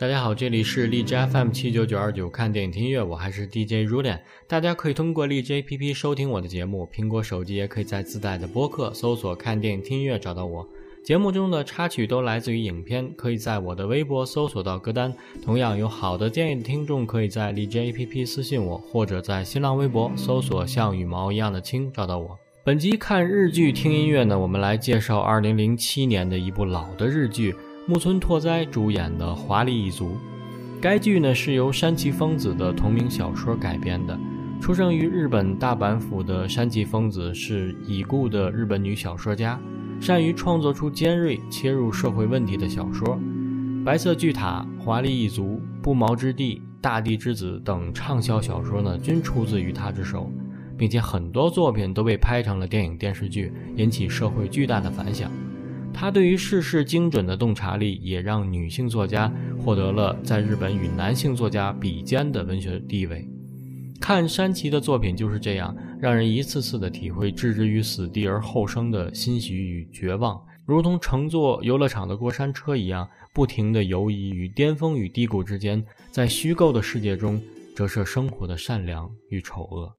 大家好，这里是荔枝 FM 七九九二九，看电影听音乐，我还是 DJ Rulian。大家可以通过荔枝 APP 收听我的节目，苹果手机也可以在自带的播客搜索“看电影听音乐”找到我。节目中的插曲都来自于影片，可以在我的微博搜索到歌单。同样有好的建议的听众，可以在荔枝 APP 私信我，或者在新浪微博搜索“像羽毛一样的青”找到我。本集看日剧听音乐呢，我们来介绍二零零七年的一部老的日剧。木村拓哉主演的《华丽一族》，该剧呢是由山崎丰子的同名小说改编的。出生于日本大阪府的山崎丰子是已故的日本女小说家，善于创作出尖锐切入社会问题的小说。《白色巨塔》《华丽一族》《不毛之地》《大地之子》等畅销小说呢，均出自于他之手，并且很多作品都被拍成了电影电视剧，引起社会巨大的反响。他对于世事精准的洞察力，也让女性作家获得了在日本与男性作家比肩的文学地位。看山崎的作品就是这样，让人一次次的体会置之于死地而后生的欣喜与绝望，如同乘坐游乐场的过山车一样，不停地游移于巅峰与低谷之间，在虚构的世界中折射生活的善良与丑恶。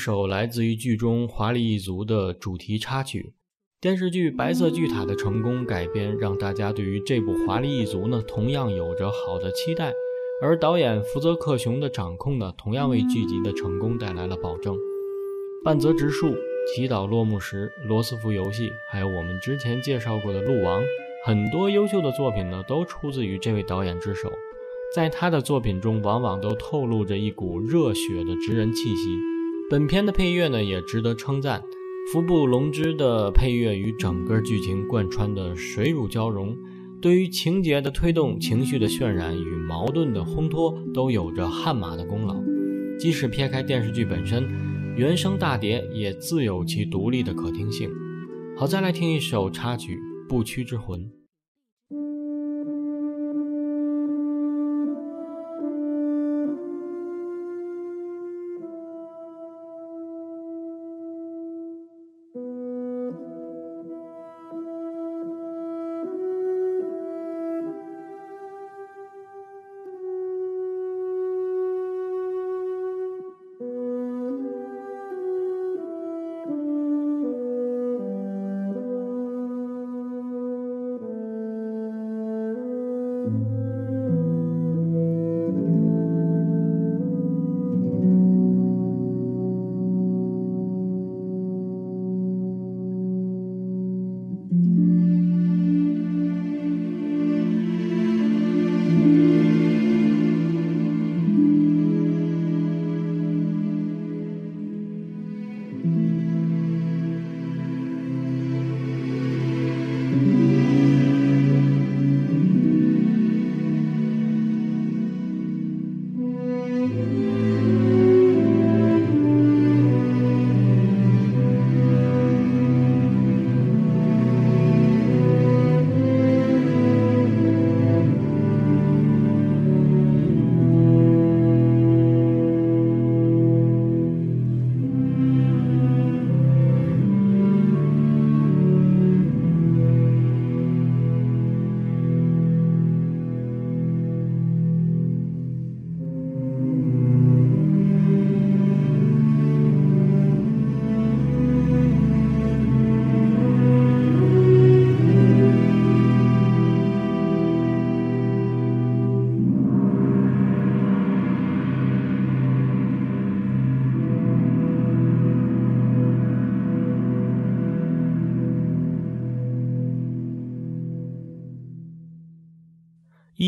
首来自于剧中《华丽一族》的主题插曲。电视剧《白色巨塔》的成功改编，让大家对于这部《华丽一族》呢，同样有着好的期待。而导演福泽克雄的掌控呢，同样为剧集的成功带来了保证。半泽直树、祈祷落幕时、罗斯福游戏，还有我们之前介绍过的《鹿王》，很多优秀的作品呢，都出自于这位导演之手。在他的作品中，往往都透露着一股热血的直人气息。本片的配乐呢也值得称赞，服部龙之的配乐与整个剧情贯穿的水乳交融，对于情节的推动、情绪的渲染与矛盾的烘托都有着汗马的功劳。即使撇开电视剧本身，原声大碟也自有其独立的可听性。好，再来听一首插曲《不屈之魂》。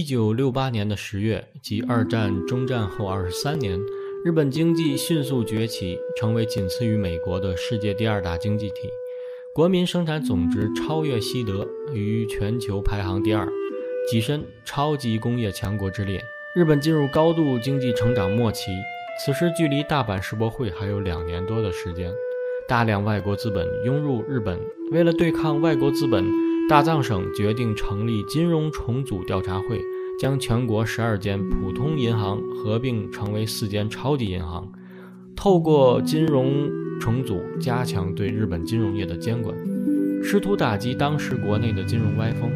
一九六八年的十月，即二战终战后二十三年，日本经济迅速崛起，成为仅次于美国的世界第二大经济体，国民生产总值超越西德，于全球排行第二，跻身超级工业强国之列。日本进入高度经济成长末期，此时距离大阪世博会还有两年多的时间，大量外国资本涌入日本，为了对抗外国资本。大藏省决定成立金融重组调查会，将全国十二间普通银行合并成为四间超级银行，透过金融重组加强对日本金融业的监管，试图打击当时国内的金融歪风。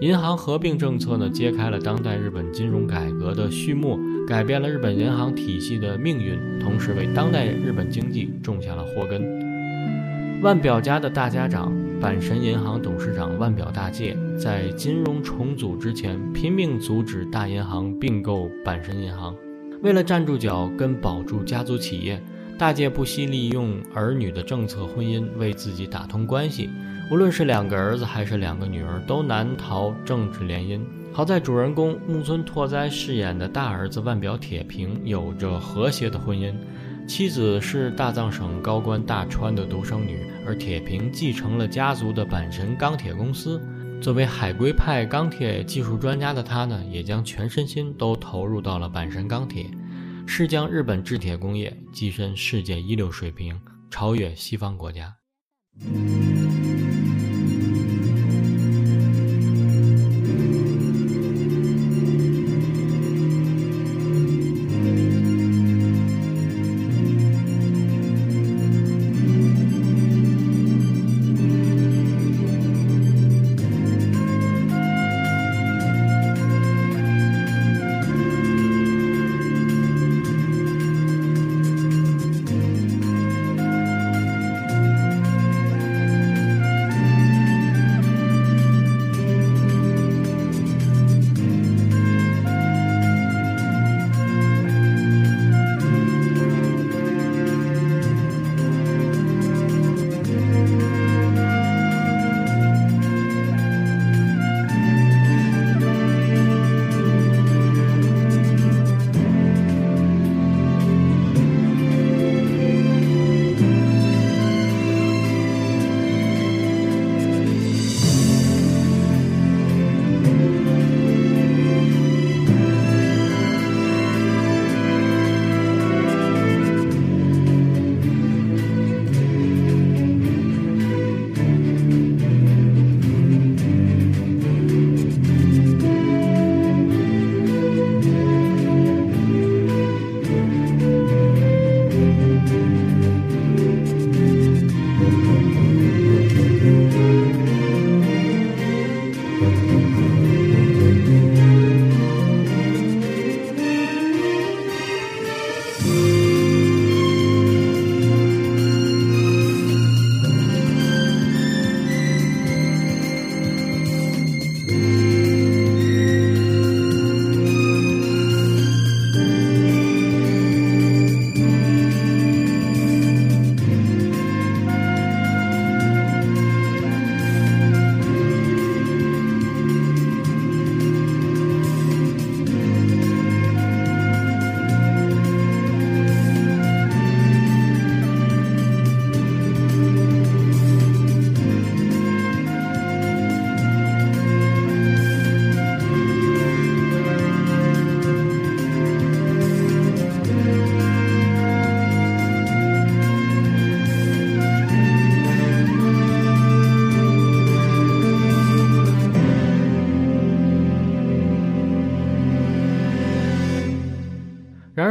银行合并政策呢，揭开了当代日本金融改革的序幕，改变了日本银行体系的命运，同时为当代日本经济种下了祸根。万表家的大家长。阪神银行董事长万表大介在金融重组之前拼命阻止大银行并购阪神银行，为了站住脚跟保住家族企业，大介不惜利用儿女的政策婚姻为自己打通关系。无论是两个儿子还是两个女儿，都难逃政治联姻。好在主人公木村拓哉饰演的大儿子万表铁平有着和谐的婚姻。妻子是大藏省高官大川的独生女，而铁平继承了家族的阪神钢铁公司。作为海归派钢铁技术专家的他呢，也将全身心都投入到了阪神钢铁，是将日本制铁工业跻身世界一流水平，超越西方国家。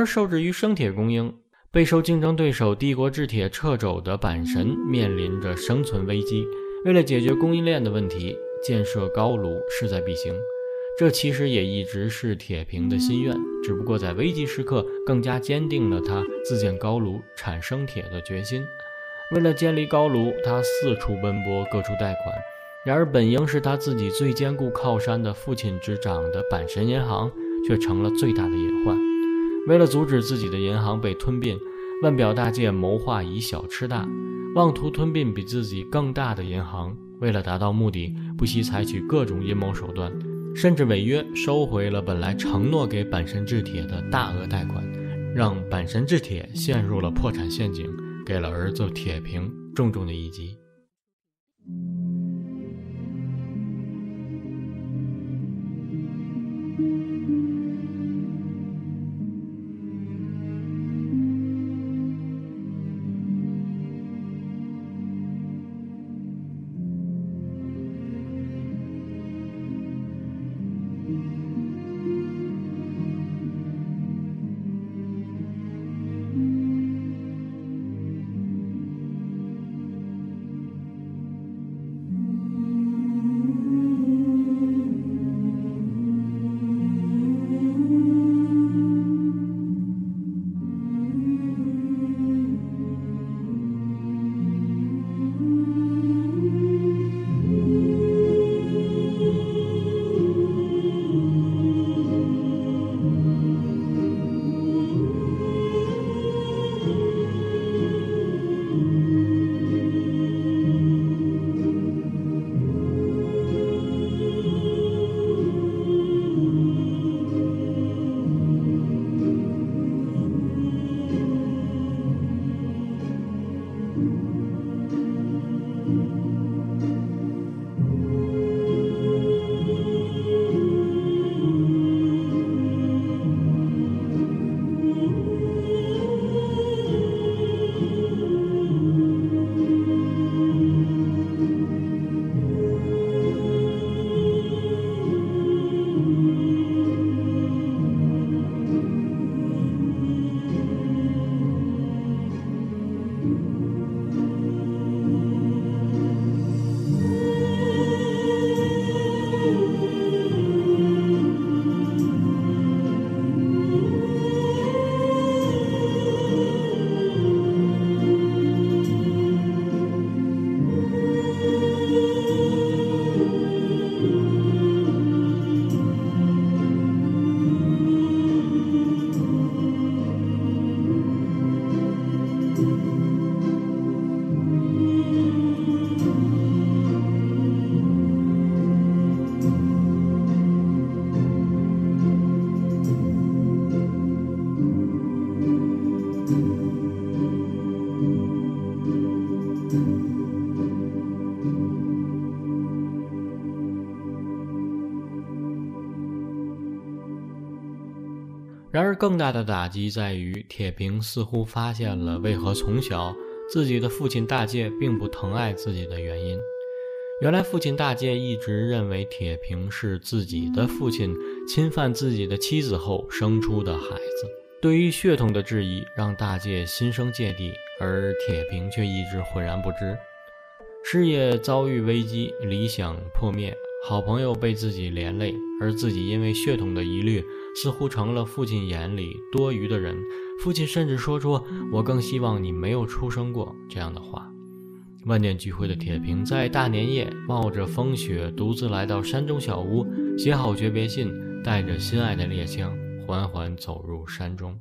受制于生铁供应，备受竞争对手帝国制铁掣肘的阪神面临着生存危机。为了解决供应链的问题，建设高炉势在必行。这其实也一直是铁平的心愿，只不过在危机时刻，更加坚定了他自建高炉产生铁的决心。为了建立高炉，他四处奔波，各处贷款。然而，本应是他自己最坚固靠山的父亲执掌的阪神银行，却成了最大的隐患。为了阻止自己的银行被吞并，万表大介谋划以小吃大，妄图吞并比自己更大的银行。为了达到目的，不惜采取各种阴谋手段，甚至违约收回了本来承诺给阪神制铁的大额贷款，让阪神制铁陷入了破产陷阱，给了儿子铁平重重的一击。然而，更大的打击在于，铁平似乎发现了为何从小自己的父亲大介并不疼爱自己的原因。原来，父亲大介一直认为铁平是自己的父亲侵犯自己的妻子后生出的孩子。对于血统的质疑，让大介心生芥蒂，而铁平却一直浑然不知。事业遭遇危机，理想破灭。好朋友被自己连累，而自己因为血统的疑虑，似乎成了父亲眼里多余的人。父亲甚至说出“我更希望你没有出生过”这样的话。万念俱灰的铁平在大年夜冒着风雪，独自来到山中小屋，写好诀别信，带着心爱的猎枪，缓缓走入山中。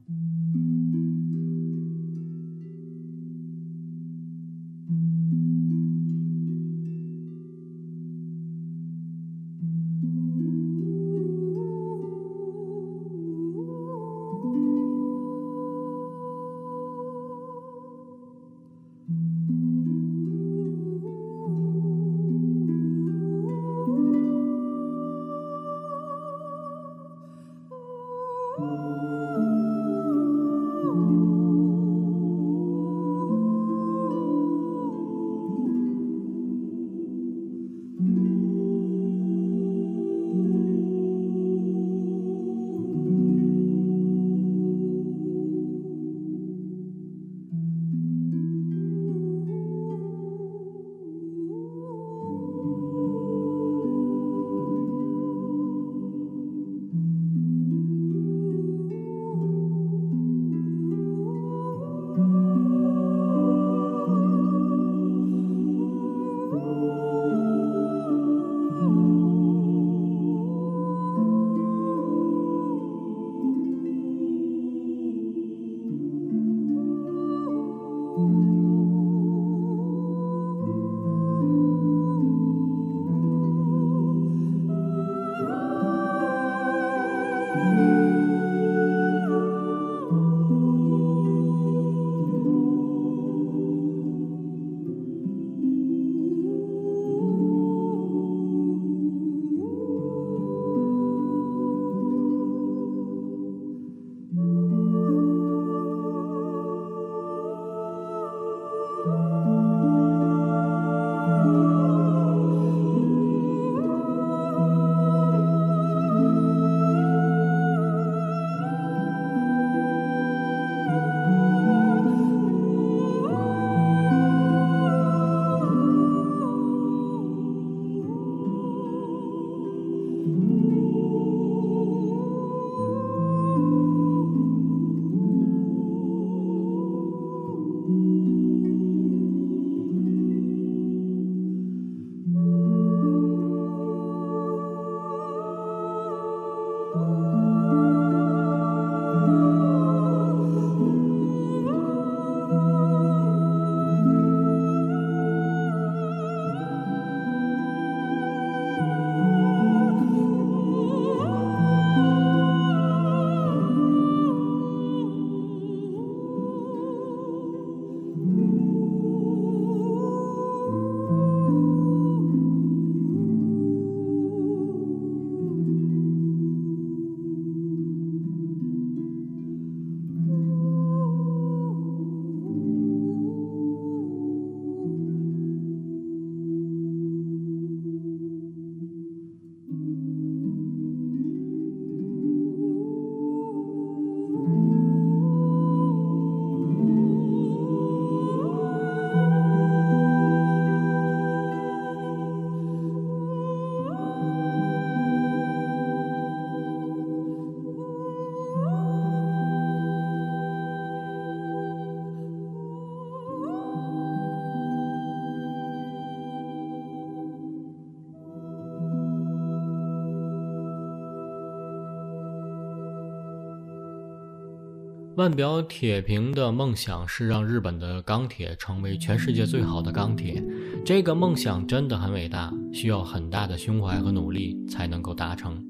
腕表铁平的梦想是让日本的钢铁成为全世界最好的钢铁。这个梦想真的很伟大，需要很大的胸怀和努力才能够达成。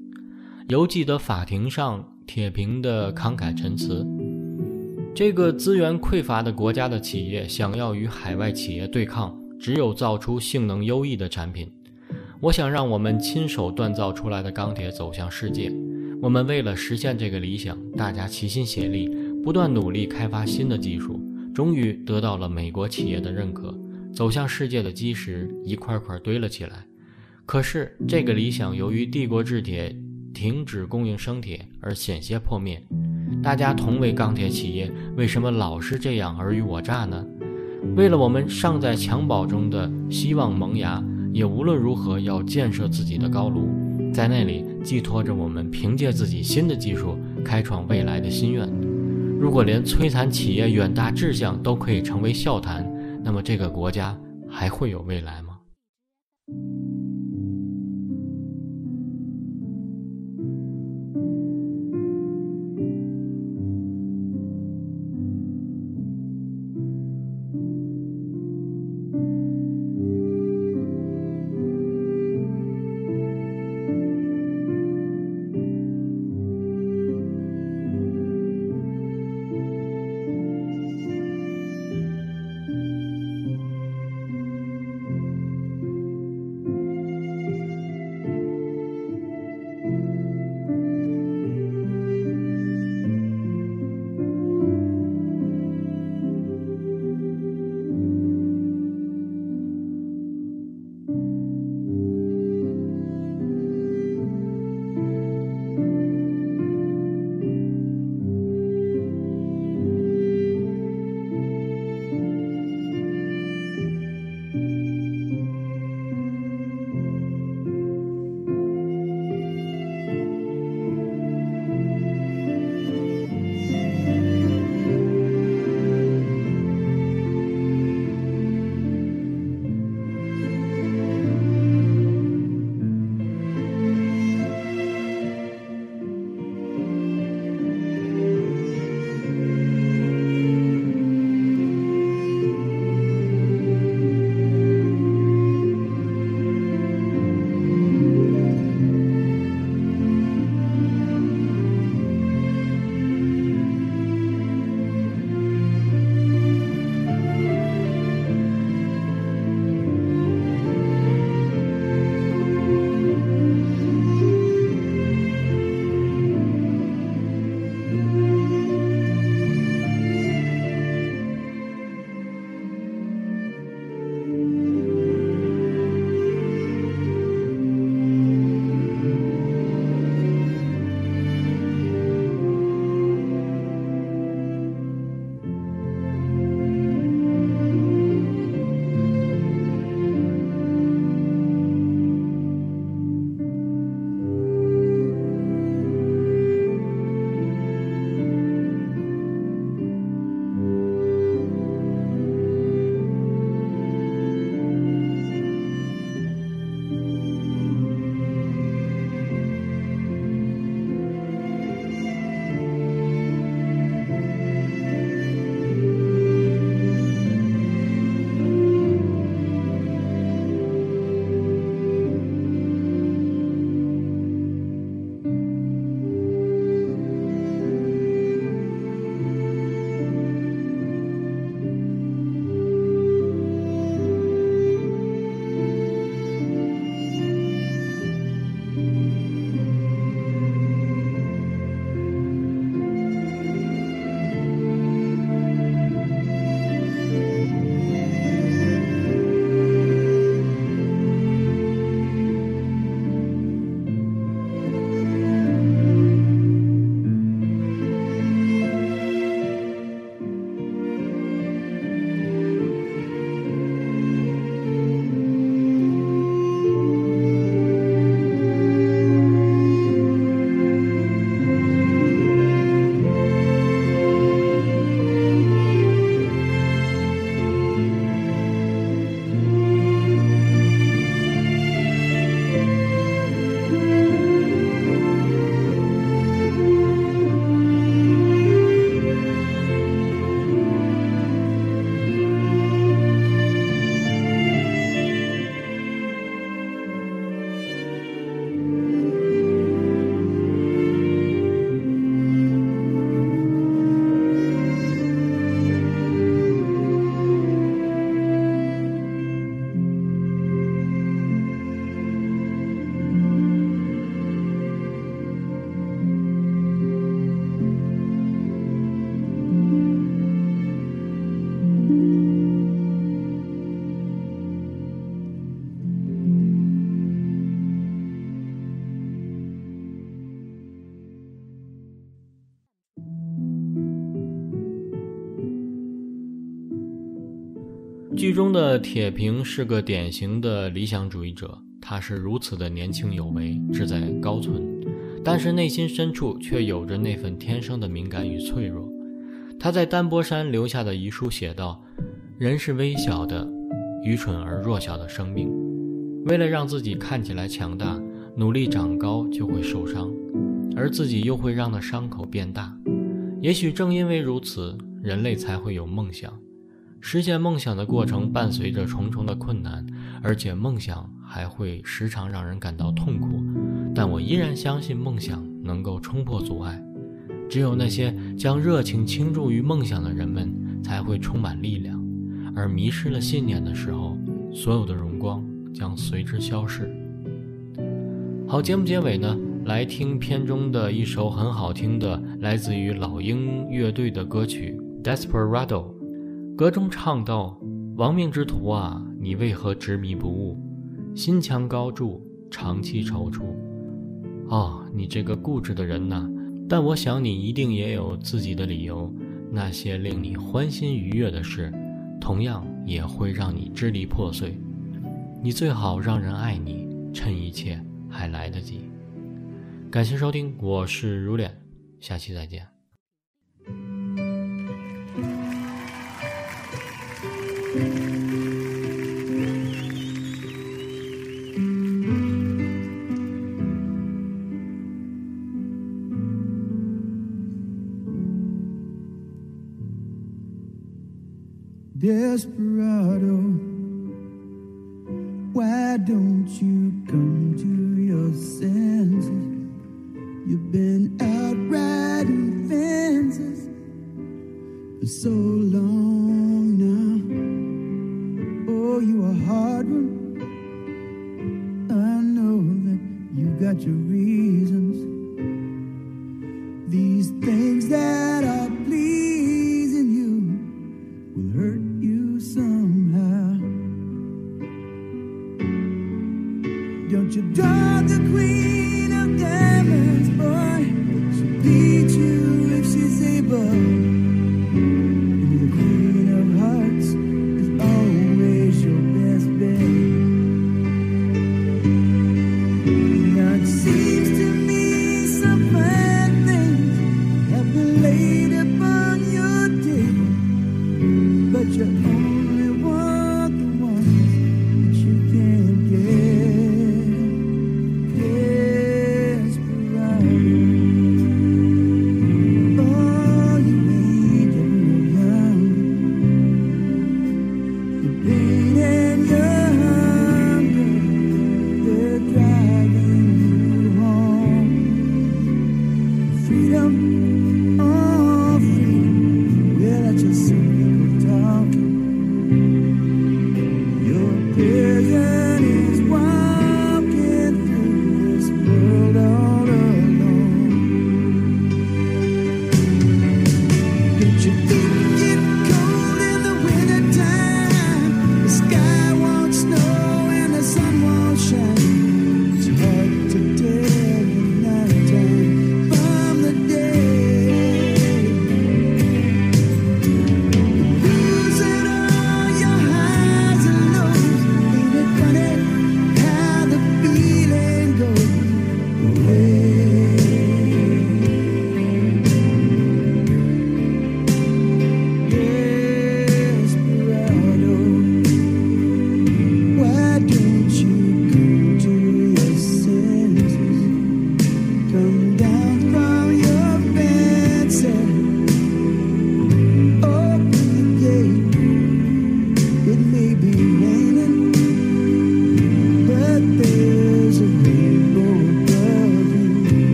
犹记得法庭上铁平的慷慨陈词：这个资源匮乏的国家的企业想要与海外企业对抗，只有造出性能优异的产品。我想让我们亲手锻造出来的钢铁走向世界。我们为了实现这个理想，大家齐心协力，不断努力开发新的技术，终于得到了美国企业的认可，走向世界的基石一块块堆了起来。可是，这个理想由于帝国制铁停止供应生铁而险些破灭。大家同为钢铁企业，为什么老是这样尔虞我诈呢？为了我们尚在襁褓中的希望萌芽，也无论如何要建设自己的高炉。在那里寄托着我们凭借自己新的技术开创未来的心愿。如果连摧残企业远大志向都可以成为笑谈，那么这个国家还会有未来吗？剧中的铁平是个典型的理想主义者，他是如此的年轻有为，志在高存，但是内心深处却有着那份天生的敏感与脆弱。他在丹波山留下的遗书写道：“人是微小的、愚蠢而弱小的生命，为了让自己看起来强大，努力长高就会受伤，而自己又会让那伤口变大。也许正因为如此，人类才会有梦想。”实现梦想的过程伴随着重重的困难，而且梦想还会时常让人感到痛苦。但我依然相信梦想能够冲破阻碍。只有那些将热情倾注于梦想的人们，才会充满力量。而迷失了信念的时候，所有的荣光将随之消逝。好，节目结尾呢，来听片中的一首很好听的，来自于老鹰乐队的歌曲《Desperado》。歌中唱道：“亡命之徒啊，你为何执迷不悟，心墙高筑，长期踌躇？哦，你这个固执的人呐！但我想你一定也有自己的理由。那些令你欢欣愉悦的事，同样也会让你支离破碎。你最好让人爱你，趁一切还来得及。”感谢收听，我是如脸，下期再见。Desperado, why don't you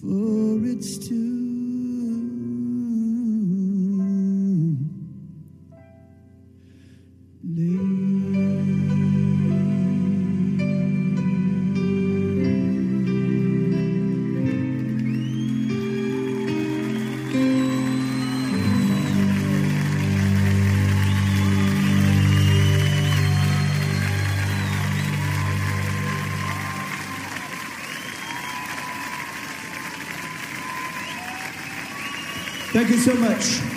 for it's too you so much.